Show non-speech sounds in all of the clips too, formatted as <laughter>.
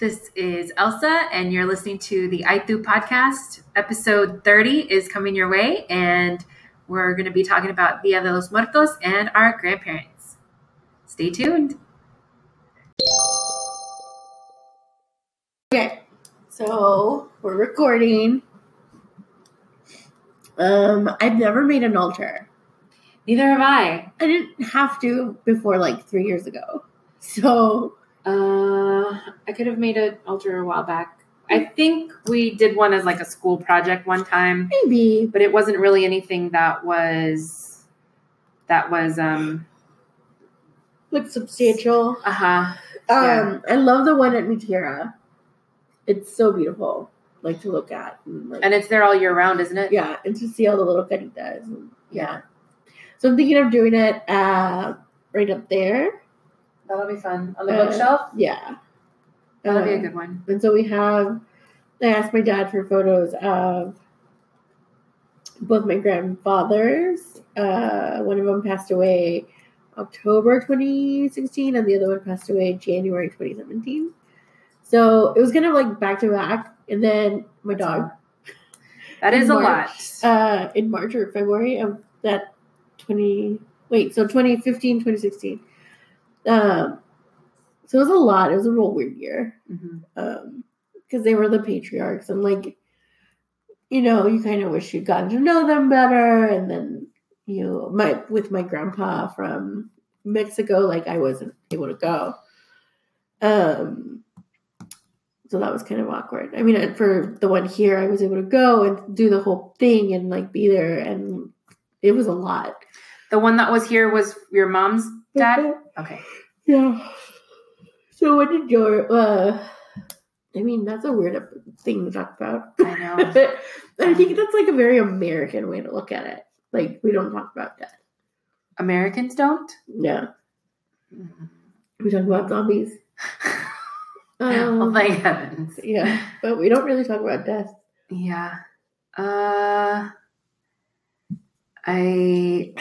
This is Elsa, and you're listening to the Aitu podcast. Episode 30 is coming your way, and we're going to be talking about Dia de los Muertos and our grandparents. Stay tuned. Okay, so we're recording. Um, I've never made an altar. Neither have I. I didn't have to before like three years ago. So Uh, I could have made an altar a while back. I think we did one as like a school project one time, maybe but it wasn't really anything that was that was um like substantial. uh huh Um, Yeah. I love the one at Mi Tierra. It's so beautiful, like to look at. And, like, and it's there all year round, isn't it? yeah, and to see all the little caritas. And, yeah. So I'm thinking of doing it uh, right up there. That'll be fun on the Uh, bookshelf. Yeah. That'll be a Um, good one. And so we have, I asked my dad for photos of both my grandfathers. Uh, one of them passed away October 2016, and the other one passed away January 2017. So it was kind of like back to back. And then my dog That is in a lot. Uh, in March or February of that 20, wait, so 2015, 2016. Um, so it was a lot. It was a real weird year Mhm. um because they were the patriarchs and like you know you kind of wish you'd gotten to know them better and then you my with my grandpa from mexico like i wasn't able to go um so that was kind of awkward i mean uh, for the one here i was able to go and do the whole thing and like be there and it was a lot The one that was here was your mom's dad. Okay. yeah so what did your uh i mean that's a weird thing to talk about I know. <laughs> I think that's like a very American way to look at it. Like we don't talk about death. Americans don't. Yeah, we talk about zombies. <laughs> oh Um, thank heavens. yeah, but we don't really talk about death. Yeah. Uh I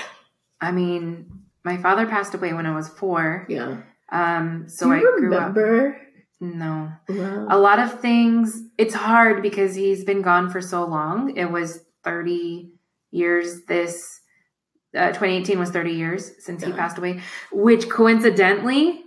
I mean, my father passed away when I was 4. Yeah. Um so I grew up remember? No. Wow. A lot of things it's hard because he's been gone for so long. It was 30 years this uh, 2018 was 30 years since he passed away, which coincidentally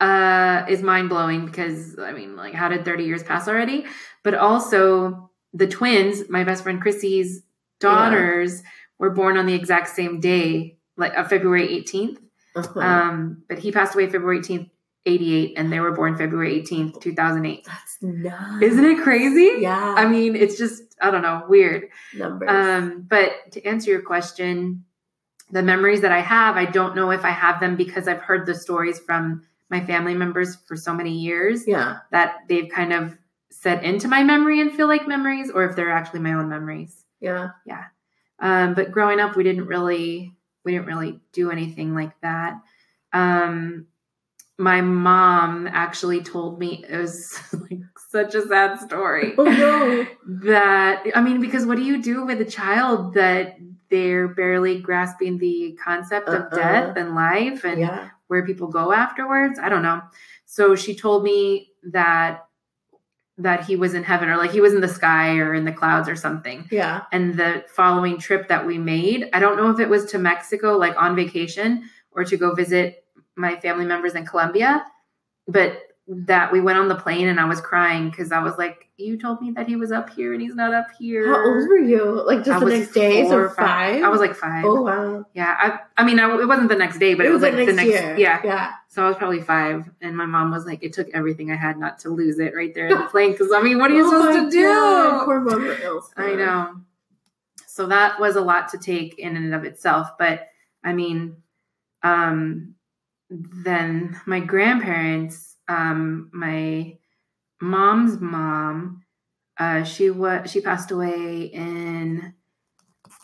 uh is mind-blowing because I mean, like how did 30 years pass already? But also the twins, my best friend Chrissy's daughters were born on the exact same day, like uh, February 18th. Uh-huh. Um, but he passed away February 18th, 88, and they were born February 18th, 2008. that's nuts. Isn't it crazy? Yeah. I mean, it's just, I don't know, weird. numbers. Um, but to answer your question, the memories that I have, I don't know if I have them because I've heard the stories from my family members for so many years yeah. that they've kind of set into my memory and feel like memories, or if they're actually my own memories. Yeah. Yeah. Um, but growing up, we didn't really we didn't really do anything like that. Um, my mom actually told me it was <laughs> like such a sad story <laughs> Oh no. that I mean, because what do you do with a child that they're barely grasping the concept of Uh-uh. death and life and yeah. where people go afterwards? I don't know. So she told me that that he was in heaven or like he was in the sky or in the clouds or something Yeah. and the following trip that we made i don't know if it was to mexico like on vacation or to go visit my family members in colombia but that we went on the plane and i was crying because i was like you told me that he was up here and he's not up here How old were you? Like just I the next day? So or five? i was like five Oh wow. yeah i i mean I, it wasn't the next day but it, was, like the next year. yeah Yeah. so i was probably five and my mom was like it took everything i had not to lose it right there in the <laughs> plane because i mean what are you Oh supposed to do Poor Elsa. I know. So that was a lot to take in and of itself. But I mean, um, then my grandparents, um, my mom's mom, uh, she was she passed away in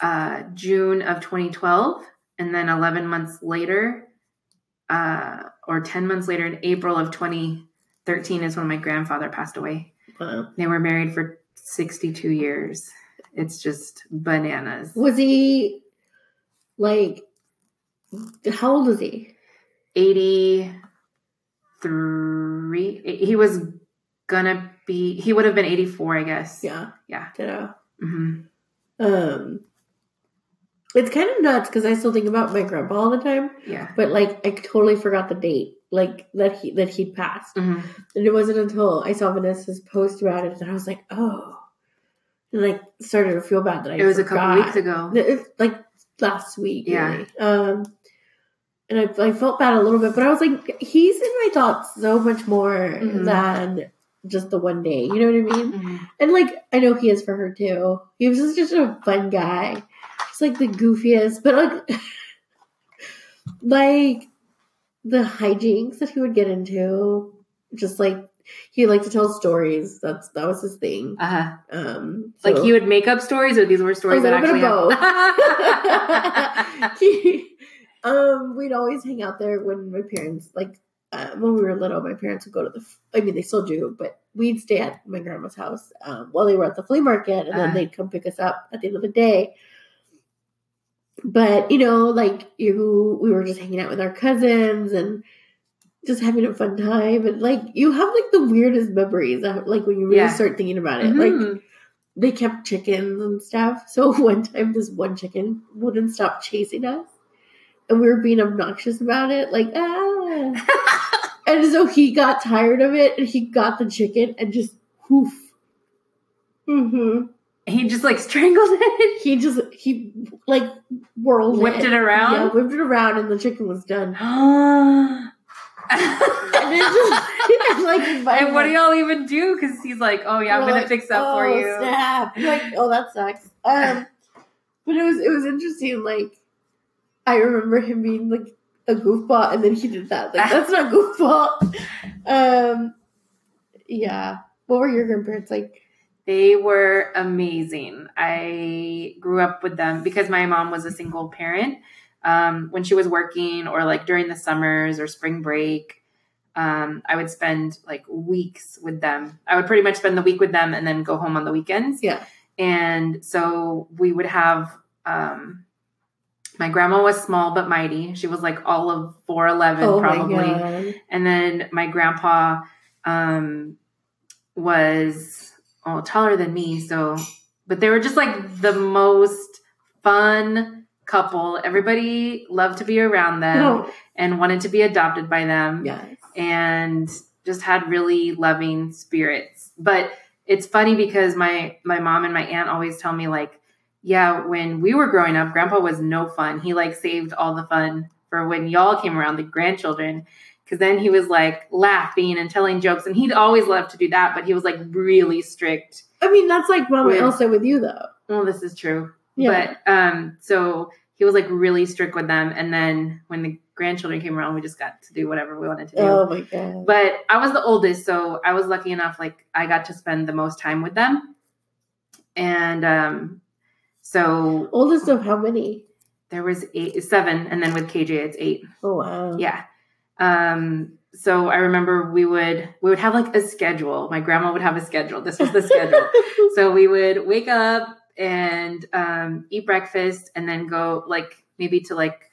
uh, June of 2012, and then 11 months later, uh, or 10 months later, in April of 2013, is when my grandfather passed away. Wow. They were married for 62 years. It's just bananas. Was he like how old is he? 83, he was gonna be he would have been 84 i guess Yeah. Yeah. Ditto. hmm Um, it's kind of nuts because I still think about my grandpa all the time, yeah but like I totally forgot the date, like that he that he'd passed, hmm and it wasn't until I saw Vanessa's post about it that I was like, oh, and like started to feel bad that I it was a couple weeks ago It's like last week, Yeah. really. Um, and I, I felt bad a little bit, but I was like, he's in my thoughts so much more Mhm. than just the one day. You know what I mean? Mhm. And like, I know he is for her too. He was just, just a fun guy. He's like the goofiest, but like, <laughs> like the hijinks that he would get into, just like he liked to tell stories. That's that was his thing. uh-huh Um, like he would make up stories or these were stories that little bit of actually <laughs> <laughs> he, um, we'd always hang out there when my parents, like, uh, when we were little, my parents would go to the, I mean, they still do, but we'd stay at my grandma's house um, while they were at the flea market, and then Uh. they'd come pick us up at the end of the day. But, you know, like, you, we were just hanging out with our cousins and just having a fun time. And, like, you have, like, the weirdest memories, of, like, when you really Yeah. start thinking about it. Like, Mhm. they kept chickens and stuff. So <laughs> one time, this one chicken wouldn't stop chasing us, and we were being obnoxious about it, like ah. <laughs> and so he got tired of it, and he got the chicken and just poof. hmm he just like strangled it <laughs> He just he like whirled whipped it Yeah, around Yeah, whipped it around, and the chicken was done. <gasps> And and it's just <laughs> like, and what do y'all even do? Because he's like, "Oh yeah, I'm gonna like, fix that for "Oh, you." Snap. You're like, oh, that sucks. Um, but it was it was interesting. Like, I remember him being like a goofball, and then he did that. Like, that's not goofball. <laughs> Um, yeah. What were your grandparents like? They were amazing. I grew up with them because my mom was a single parent. Um, when she was working, or like during the summers or spring break, um, I would spend like weeks with them. I would pretty much spend the week with them and then go home on the weekends. Yeah. And so we would have. Um, my grandma was small but mighty. She was like all of four eleven, Oh probably. And then my grandpa um, was oh, taller than me. So, but they were just like the most fun couple. Everybody loved to be around them Oh, and wanted to be adopted by them yes. and just had really loving spirits. But it's funny because my my mom and my aunt always tell me like, yeah, when we were growing up, grandpa was no fun. He like saved all the fun for when y'all came around, the grandchildren. Cause then he was like laughing and telling jokes, and he'd always love to do that, but he was like really strict. I mean, that's like Mama With- Elsa with you, though. Well, this is true. Yeah. But um, so he was like really strict with them, and then when the grandchildren came around, we just got to do whatever we wanted to do. oh my god. But I was the oldest, so I was lucky enough. Like I got to spend the most time with them, and um, so Oldest of how many? there was eight, seven, and then with KJ, it's eight. Oh wow. Yeah. Um, so I remember we would we would have like a schedule. My grandma would have a schedule. This was the schedule. <laughs> so we would wake up and um, eat breakfast, and then go like maybe to like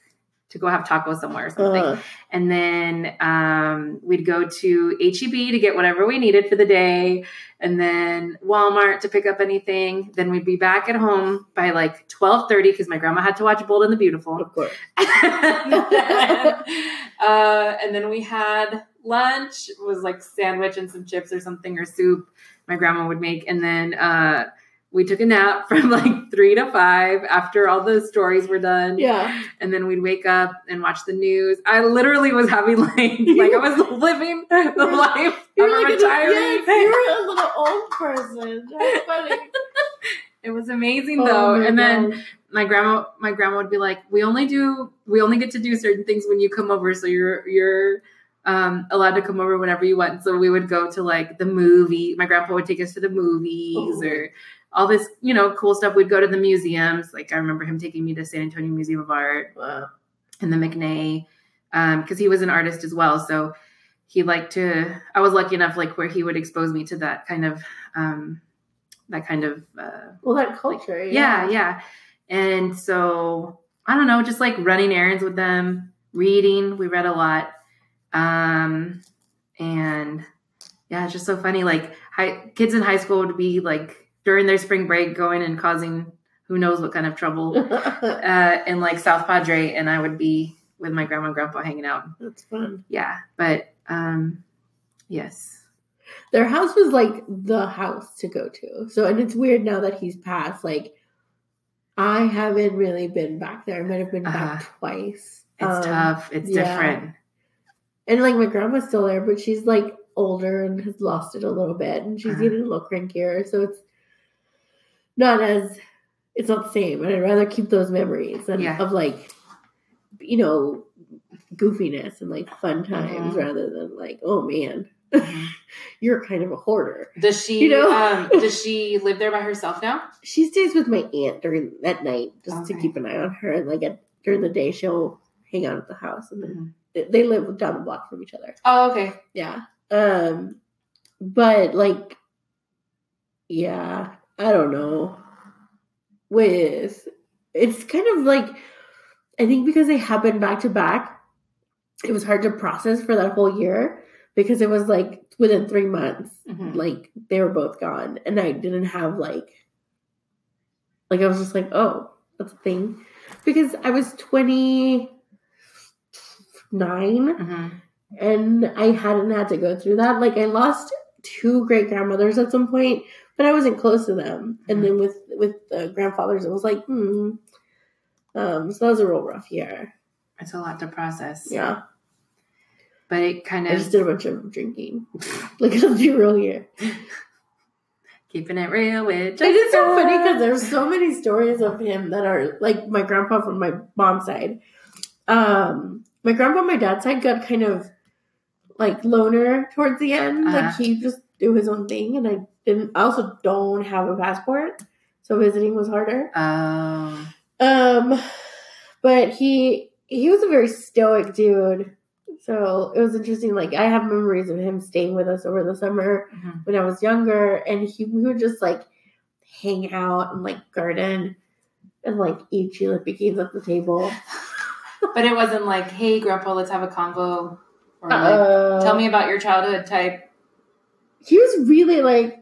to go have tacos somewhere or something. Uh, And then um, we'd go to HEB to get whatever we needed for the day, and then Walmart to pick up anything. Then we'd be back at home by like twelve thirty because my grandma had to watch Bold and the Beautiful. of course. and, <laughs> then, uh, and then we had lunch. It was like sandwich and some chips or something or soup. My grandma would make, and then uh, we took a nap <laughs> from like three to five after all the stories were done Yeah. and then we'd wake up and watch the news. I literally was having <laughs> like like I was living <laughs> the life of You're a like a, retiree. yes, you're a little old person. That's funny. It was amazing Oh though. and then my grandma my grandma would be like, "We only do we only get to do certain things when you come over, so you're you're um, allowed to come over whenever you want." So we would go to like the movie. My grandpa would take us to the movies Oh. or all this, you know, cool stuff. We'd go to the museums. Like I remember him taking me to San Antonio Museum of Art. Wow. and the McNay because he was an artist as well. So he liked to. I was lucky enough, like where he would expose me to that kind of um, that kind of uh, Well, that culture. yeah, yeah. And so I don't know, just like running errands with them, reading. We read a lot, um, and Yeah, it's just so funny. Like high, kids in high school would be like during their spring break going and causing who knows what kind of trouble <laughs> uh, in like South Padre, and I would be with my grandma and grandpa hanging out. That's fun. Yeah, but um, yes, Their house was like the house to go to. So, and it's weird now that he's passed. Like, I haven't really been back there. I might have been back Uh-huh. twice. it's Um, tough. It's yeah. different. And like my grandma's still there, but she's like older and has lost it a little bit, and she's Uh-huh. getting a little crankier. So it's not as it's not the same. And I'd rather keep those memories and Yeah. of like you know goofiness and like fun times Mhm. rather than like oh man, Mhm. <laughs> you're kind of a hoarder. Does she? You know? um, does she live there by herself now? <laughs> She stays with my aunt during at night just to keep an eye on her, and like at, during the day she'll hang out at the house, and then Mhm. they- they live down the block from each other. Oh, okay. Yeah. Um but like yeah, I don't know. With it's kind of like I think because they happened back to back, it was hard to process for that whole year because it was like within 3 months Mhm. like they were both gone and I didn't have like like I was just like, "Oh, that's a thing." Because I was 29 Mhm. and I hadn't had to go through that. Like I lost two great grandmothers at some point, but I wasn't close to them. And then with with the grandfathers, it was like, hmm. Um, so that was a real rough year. It's a lot to process. Yeah, but it kind I of just did a bunch of drinking. <laughs> like let's be real here. <laughs> keeping it real with. It is so funny because there's so many stories of him that are like my grandpa from my mom's side. Um, my grandpa on my dad's side got kind of like loner towards the end. Like Uh-huh. he just do his own thing, and I didn't. I also don't have a passport, so visiting was harder. Oh. Um, but he he was a very stoic dude. So it was interesting. Like I have memories of him staying with us over the summer Mhm. when I was younger, and he we would just like hang out and like garden and like eat chili at the table. <laughs> But it wasn't like, hey, Grandpa, let's have a convo. Or like, Uh, tell me about your childhood type. He was really like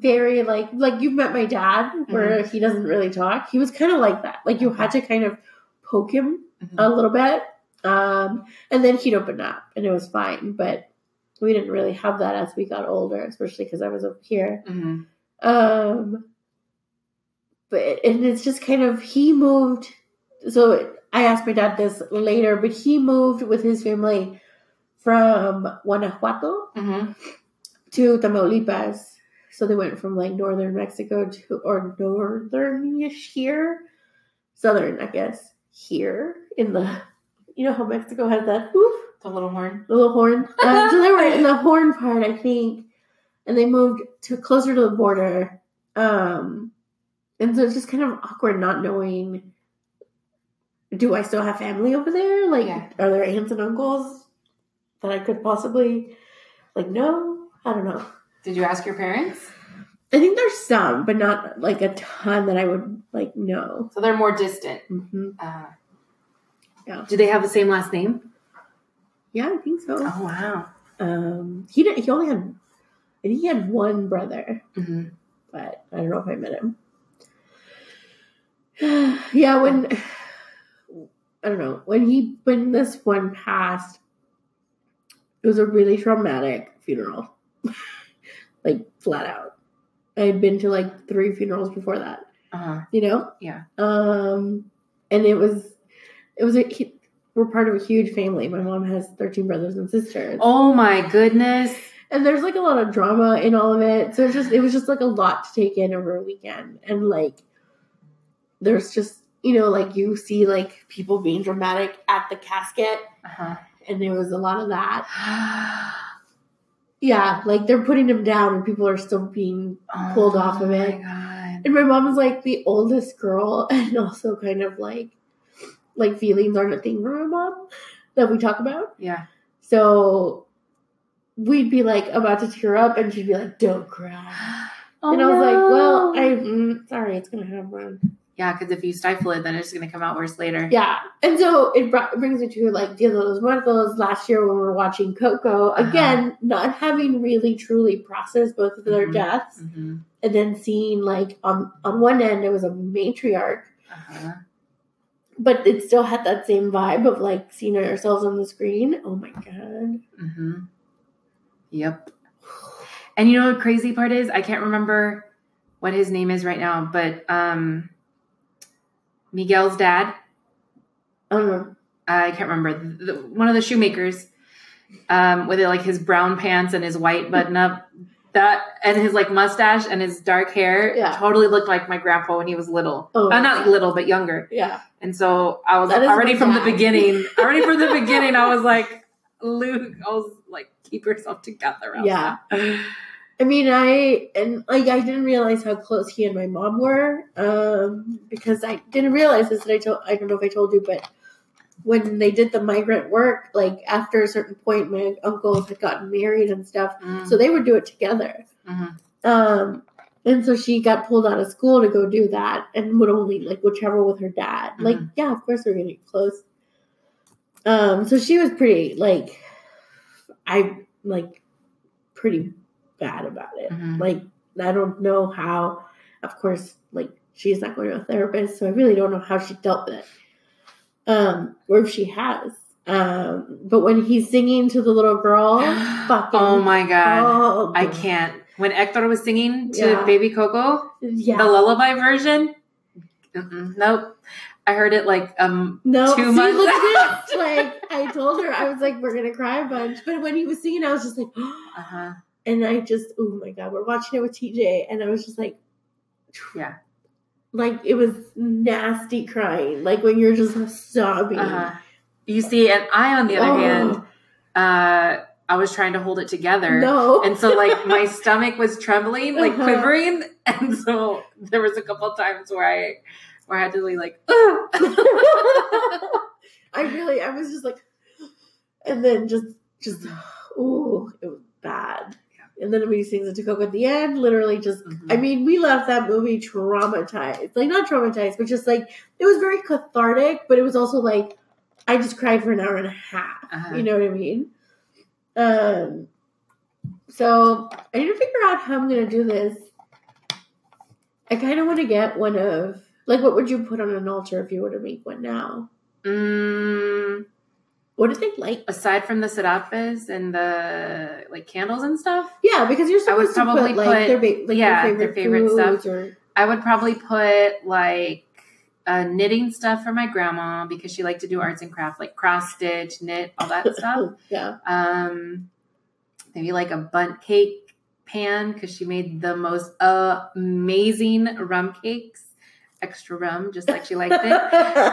very like like you met my dad where he doesn't really talk. He was kind of like that. Like you had to kind of poke him Mhm. a little bit. Um, and then he'd open up and it was fine. But we didn't really have that as we got older, especially because I was over here. Mhm. Um, but and it's just kind of he moved. So I asked my dad this later, but he moved with his family from Guanajuato Mhm. to Tamaulipas. So they went from like northern Mexico to or northern-ish here, southern, I guess, here in the. You know how Mexico has that whoop, The little horn. the little horn. <laughs> Uh, so they were in the horn part, I think, and they moved to closer to the border. Um, and so it's just kind of awkward not knowing. Do I still have family over there? Like, Yeah. are there aunts and uncles that I could possibly like know? I don't know. Did you ask your parents? I think there's some, but not like a ton that I would like know. So they're more distant. hmm Uh, Yeah. Do they have the same last name? Yeah, I think so. Oh, wow. Um, he did, he only had, I think he had one brother. hmm but I don't know if I met him. <sighs> yeah, when <sighs> I don't know when he when this one passed, it was a really traumatic funeral, <laughs> like flat out. I had been to like three funerals before that, Uh-huh. you know. Yeah. Um, and it was it was a he- we're part of a huge family. My mom has thirteen brothers and sisters Oh, my goodness. and there's like a lot of drama in all of it so it's just it was just like a lot to take in over a weekend and like there's just you know like you see like people being dramatic at the casket Uh-huh. and there was a lot of that <gasps> <sighs> <sighs> yeah like they're putting him down and people are still being Pulled off of Oh, it. my God. and my mom is like the oldest girl <laughs> and also kind of like like feelings aren't a thing for my mom that we talk about Yeah. so we'd be like about to tear up and she'd be like don't cry <gasps> Oh, and I was like, well. I'm mm, sorry, it's gonna happen. Yeah, because if you stifle it, then it's going to come out worse later. Yeah, and so it, brought, brings me to like Dia de los Muertos last year when we were watching Coco. Uh-huh. Again, not having really truly processed both of their Mhm. deaths, hmm and then seeing like on on one end it was a matriarch, Uh-huh. but it still had that same vibe of like seeing ourselves on the screen. Oh my god! hmm Yep. And you know what crazy part is? I can't remember what his name is right now, but um, Miguel's dad. I. I can't remember the, one of the shoemakers um, with like his brown pants and his white button up. That and his like mustache and his dark hair Yeah. totally looked like my grandpa when he was little. Oh, uh, not little, but younger. Yeah, And so I was already from the beginning. <laughs> Already from the beginning, I was like, Luke. I was like, keep yourself together. Elsa. yeah. I mean, I and like I didn't realize how close he and my mom were um, because I didn't realize this. And I told I don't know if I told you, but when they did the migrant work, like after a certain point, my uncles had gotten married and stuff, Mm, so they would do it together. mhm. Um, and so she got pulled out of school to go do that, and would only like would travel with her dad. Like, yeah, of course we're getting close. Um, so she was pretty like, I like pretty bad about it. Mhm. Like, I don't know how. Of course, like she's not going to a therapist, so I really don't know how she dealt with it. Um, or if she has. Um, but when he's singing to the little girl, <gasps> fucking oh my god, oh, I can't. When Hector was singing to Yeah. Baby Coco, Yeah. the lullaby version, nope. I heard it like um No, two see, months. look at this. <laughs> Like I told her, I was like, we're gonna cry a bunch. But when he was singing, I was just like, <gasps> uh-huh. And I just, oh my god, we're watching it with TJ, and I was just like, Yeah. like it was nasty crying, like when you're just sobbing. Uh-huh. You see, and I, on the other Oh, hand, uh, I was trying to hold it together. no, And so, like, my <laughs> stomach was trembling, like Uh-huh. quivering, <laughs> and so there was a couple of times where I, where I had to be like, <laughs> I really, I was just like, and then just, just, oh, it was bad. And then when he sings it to Coco at the end, literally just Mhm. I mean, we left that movie traumatized. Like, not traumatized, but just like, it was very cathartic, but it was also like, I just cried for an hour and a half. Uh-huh. You know what I mean? Um, so I need to figure out how I'm going to do this. I kind of want to get one of, like, what would you put on an altar if you were to make one now? mm, What do they like? aside from the serapes and the like candles and stuff, Yeah, because you're I would supposed to probably put like put- their, ba- like, yeah, their their favorite, favorite foods stuff. or I would probably put like uh, knitting stuff for my grandma because she liked to do arts and craft, like cross stitch, knit, all that <laughs> stuff. yeah. Um, maybe like a Bundt cake pan because she made the most amazing rum cakes, extra rum, just like she liked it.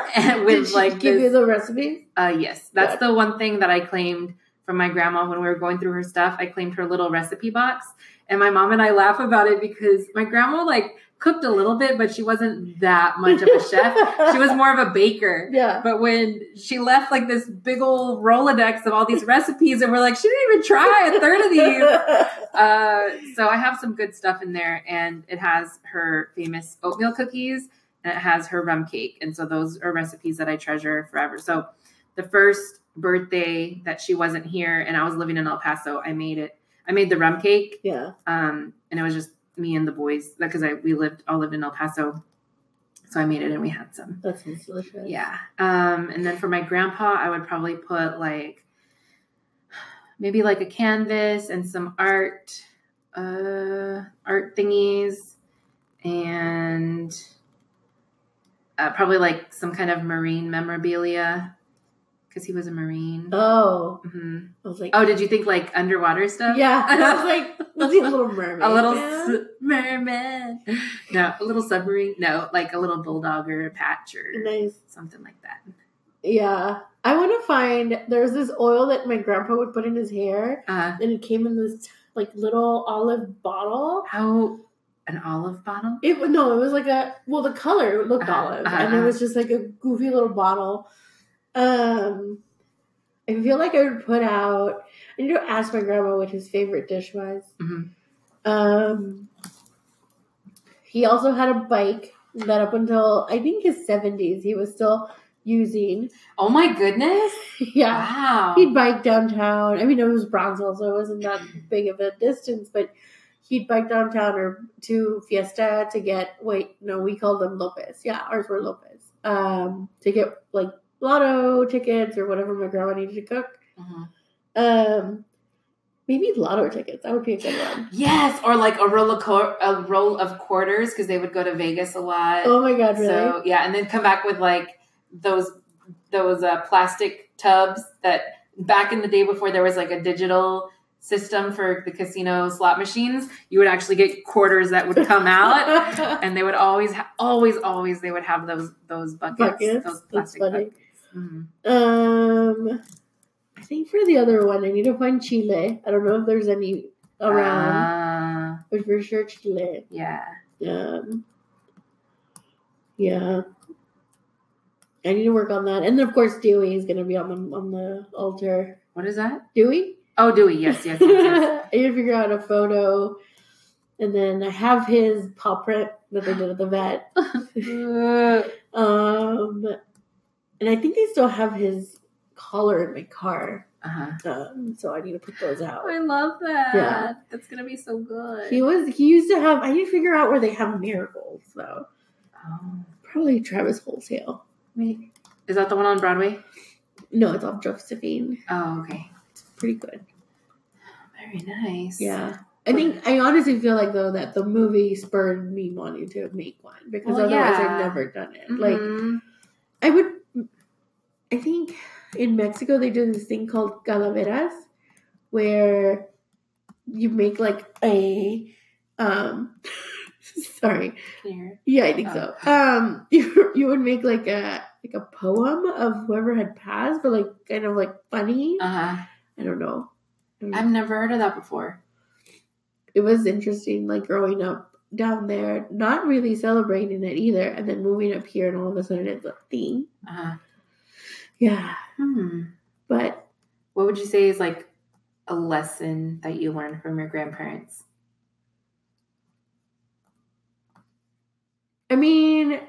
<laughs> And Did with she like give this, you the recipe? uh, yes, that's Good. the one thing that I claimed from my grandma when we were going through her stuff. I claimed her little recipe box, and my mom and I laugh about it because my grandma like cooked a little bit, but she wasn't that much of a chef. She was more of a baker. <laughs> Yeah. But when she left like this big old Rolodex of all these recipes, and we're like, she didn't even try a third of these. <laughs> Uh, so I have some good stuff in there, and it has her famous oatmeal cookies, and it has her rum cake, and so those are recipes that I treasure forever. So the first birthday that she wasn't here, and I was living in El Paso, I made it. I made the rum cake, yeah. um, and it was just me and the boys because I we lived all lived in El Paso, so I made it and we had some. That sounds delicious. Yeah. Um, and then for my grandpa, I would probably put like maybe like a canvas and some art, uh, art thingies, and uh, probably like some kind of marine memorabilia because he was a marine. Oh, hmm I was like, Oh, did you think like underwater stuff? yeah. <laughs> I was like, was he a little mermaid? a little man? s- merman. No, a little submarine. No, like a little bulldog or a patch or nice. something like that. Yeah, I want to find. There's this oil that my grandpa would put in his hair, Uh, and it came in this like little olive bottle. how an olive bottle? It no, it was like a well, the color looked Uh-huh, olive, uh-huh, and it uh-huh. was just like a goofy little bottle. Um, I feel like I would put out. I need to ask my grandma what his favorite dish was. Mhm. Um, he also had a bike that up until I think his seventies, he was still using. Oh my goodness! <laughs> Yeah, Wow. he'd bike downtown. I mean, it was Brownsville, so it wasn't that <laughs> big of a distance, but he'd bike downtown or to Fiesta to get. Wait, no, we called them Lopez. Yeah, ours were Lopez. Um, to get like lotto tickets or whatever my grandma needed to cook. Mhm. Um, maybe lotto tickets. That would be a good one. Yes, or like a roll of a roll of quarters because they would go to Vegas a lot. Oh my god, really? So yeah, and then come back with like those those uh, plastic tubs that back in the day before there was like a digital system for the casino slot machines, you would actually get quarters that would come out, <laughs> and they would always ha- always always they would have those those buckets, Buckets? those That's plastic funny. buckets. Mhm. Um, I think for the other one, I need to find Chile. I don't know if there's any around, Ah, but for sure Chile. yeah. Um, yeah, I need to work on that. And then of course Dewey is going to be on the on the altar. What is that? Dewey. Oh, Dewey. Yes, yes, yes. yes. I need to figure out a photo, and then I have his paw print that they did at the vet. <laughs> Um, and I think they still have his collar in my car. uh-huh. Um, so I need to put those out. I love that. Yeah. That's gonna be so good. He was he used to have. I need to figure out where they have miracles though. oh. Probably Travis Wholesale. Wait, is that the one on Broadway? No, it's off Josephine. Oh, okay. Pretty good. Very nice. Yeah. I think I honestly feel like though that the movie spurred me wanting to make one because Well, otherwise yeah. I'd never done it. Like Mhm. I would I think in Mexico they do this thing called calaveras where you make like a um <laughs> sorry. Can you hear it? Yeah, I think Oh. so. Um <laughs> you you would make like a like a poem of whoever had passed, but like kind of like funny. Uh-huh. I don't know. I've never heard of that before. it was interesting like growing up down there, not really celebrating it either, and then moving up here and all of a sudden it's a thing. Uh-huh. Yeah. Hmm. But What would you say is like a lesson that you learned from your grandparents? I mean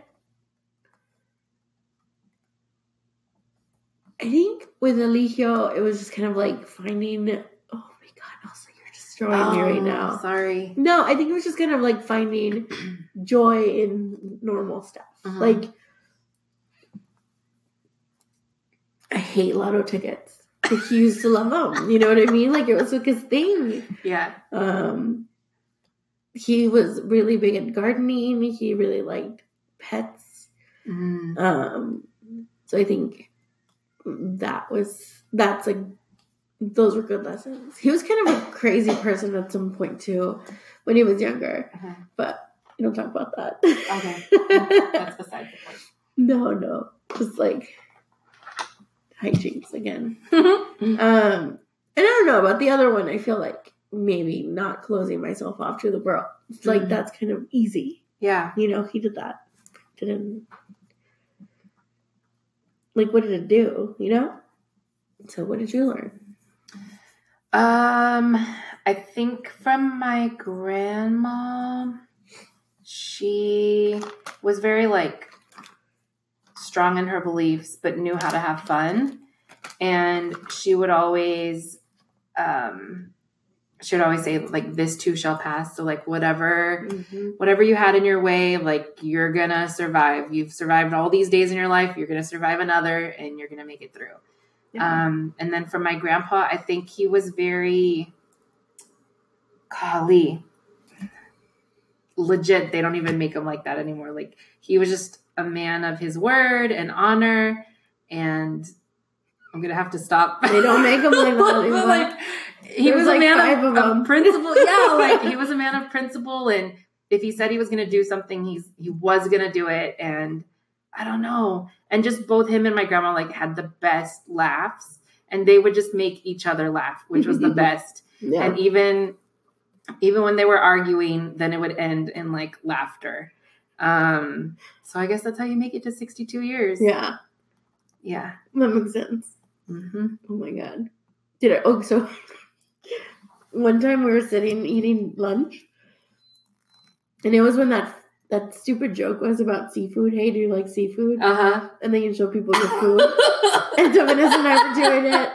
I think with Eligio, it was just kind of like finding oh my god, also you're destroying me right now. Oh, Sorry. No, I think it was just kind of like finding <clears throat> joy in normal stuff. Uh-huh. Like, I hate lotto tickets. Like, he used to love them. You know what I mean? Like, it was like his thing. Yeah. Um, he was really big at gardening. He really liked pets. Mm. Um, so I think that was that's like those were good lessons. He was kind of a crazy person at some point too, when he was younger. Uh-huh. But we don't talk about that. Okay. <laughs> That's beside the point. no, no, just like hijinks again. <laughs> Um, and I don't know about the other one. I feel like maybe not closing myself off to the world. It's like Mhm. that's kind of easy. yeah. You know, he did that. Didn't like what did it do? You know. So what did you learn? Um, I think from my grandma, she was very like strong in her beliefs, but knew how to have fun. And she would always, um, she would always say like, "This too shall pass." So like, whatever, whatever you had in your way, like you're gonna survive. You've survived all these days in your life. You're gonna survive another, and you're gonna make it through. Um, and then from my grandpa, I think he was very, golly, legit. They don't even make him like that anymore. Like he was just a man of his word and honor. And I'm gonna have to stop. They don't make 'em like that <laughs> anymore. Like, he was like a man of, of principle. Yeah, <laughs> like he was a man of principle, and if he said he was gonna do something, he's he was gonna do it. And I don't know. And just both him and my grandma like had the best laughs, and they would just make each other laugh, which was the <laughs> best. yeah. And even even when they were arguing, then it would end in like laughter. Um, so I guess that's how you make it to 62 years. yeah, Yeah. that makes sense. hmm Oh my god. Did I? Oh, so <laughs> one time we were sitting eating lunch, and it was when that that stupid joke was about seafood. Hey, do you like seafood? Uh huh. and then you show people your <laughs> food. and so Vanessa and I were doing it.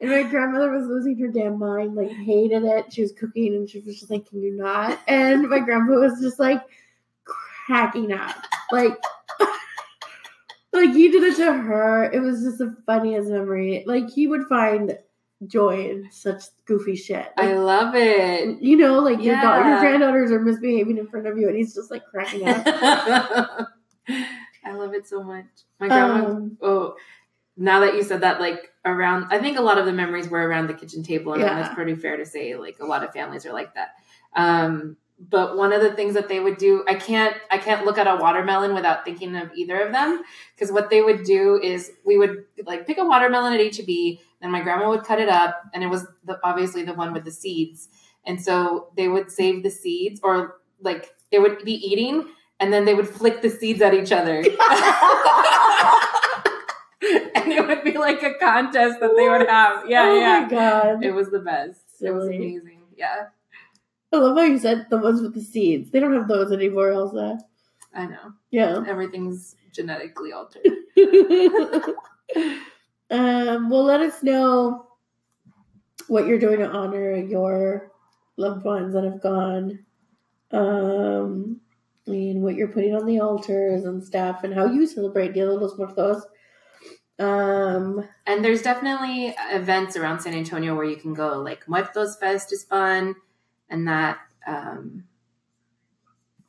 And my grandmother was losing her damn mind, like hated it. She was cooking and she was just like, Can you not? And my grandpa was just like cracking up. Like <laughs> like he did it to her. It was just the funniest memory. Like he would find joy in such goofy shit. Like, I love it. you know, like your da- your granddaughters are misbehaving in front of you and he's just like cracking up. <laughs> I love it so much. My grandma. Um, oh, now that you said that, like around, I think a lot of the memories were around the kitchen table, and Yeah. that's pretty fair to say. Like a lot of families are like that. Um, but one of the things that they would do, I can't, I can't look at a watermelon without thinking of either of them, because what they would do is we would like pick a watermelon at HEB, and my grandma would cut it up, and it was the, obviously the one with the seeds, and so they would save the seeds, or like they would be eating, and then they would flick the seeds at each other. <laughs> <laughs> and it would be like a contest that they would have. Yeah, oh yeah. my god. It was the best. It was amazing. Yeah, I love how you said the ones with the seeds. They don't have those anymore, Elsa. I know. Yeah. Everything's genetically altered. <laughs> um, well, let us know what you're doing to honor your loved ones that have gone. Um, and what you're putting on the altars and stuff, and how you celebrate Dia de los Muertos. Um, And there's definitely events around San Antonio where you can go. Like Muertos Fest is fun, and that um,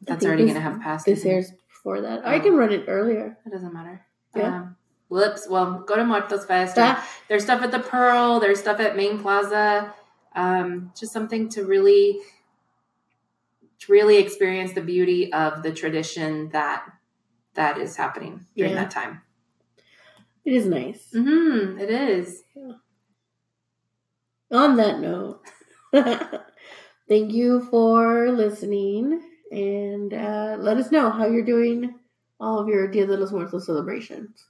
that's already going to have passed. this year's before that. I Oh. can run it earlier. It doesn't matter. Yeah. Um, whoops. Well, go to Muertos Fest. That, There's stuff at the Pearl. There's stuff at Main Plaza. Um, just something to really, to really experience the beauty of the tradition that that is happening during Yeah. that time. it is nice. Mm-hmm, It is. On that note, <laughs> thank you for listening and uh, let us know how you're doing all of your Dia de los Muertos celebrations.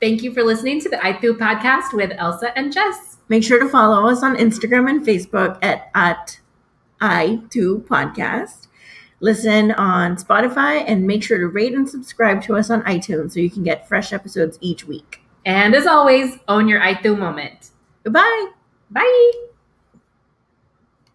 Thank you for listening to the ITU podcast with Elsa and Jess. Make sure to follow us on Instagram and Facebook at, at i2 podcast. Listen on Spotify and make sure to rate and subscribe to us on iTunes so you can get fresh episodes each week. And as always, own your ITU moment. Goodbye. Bye.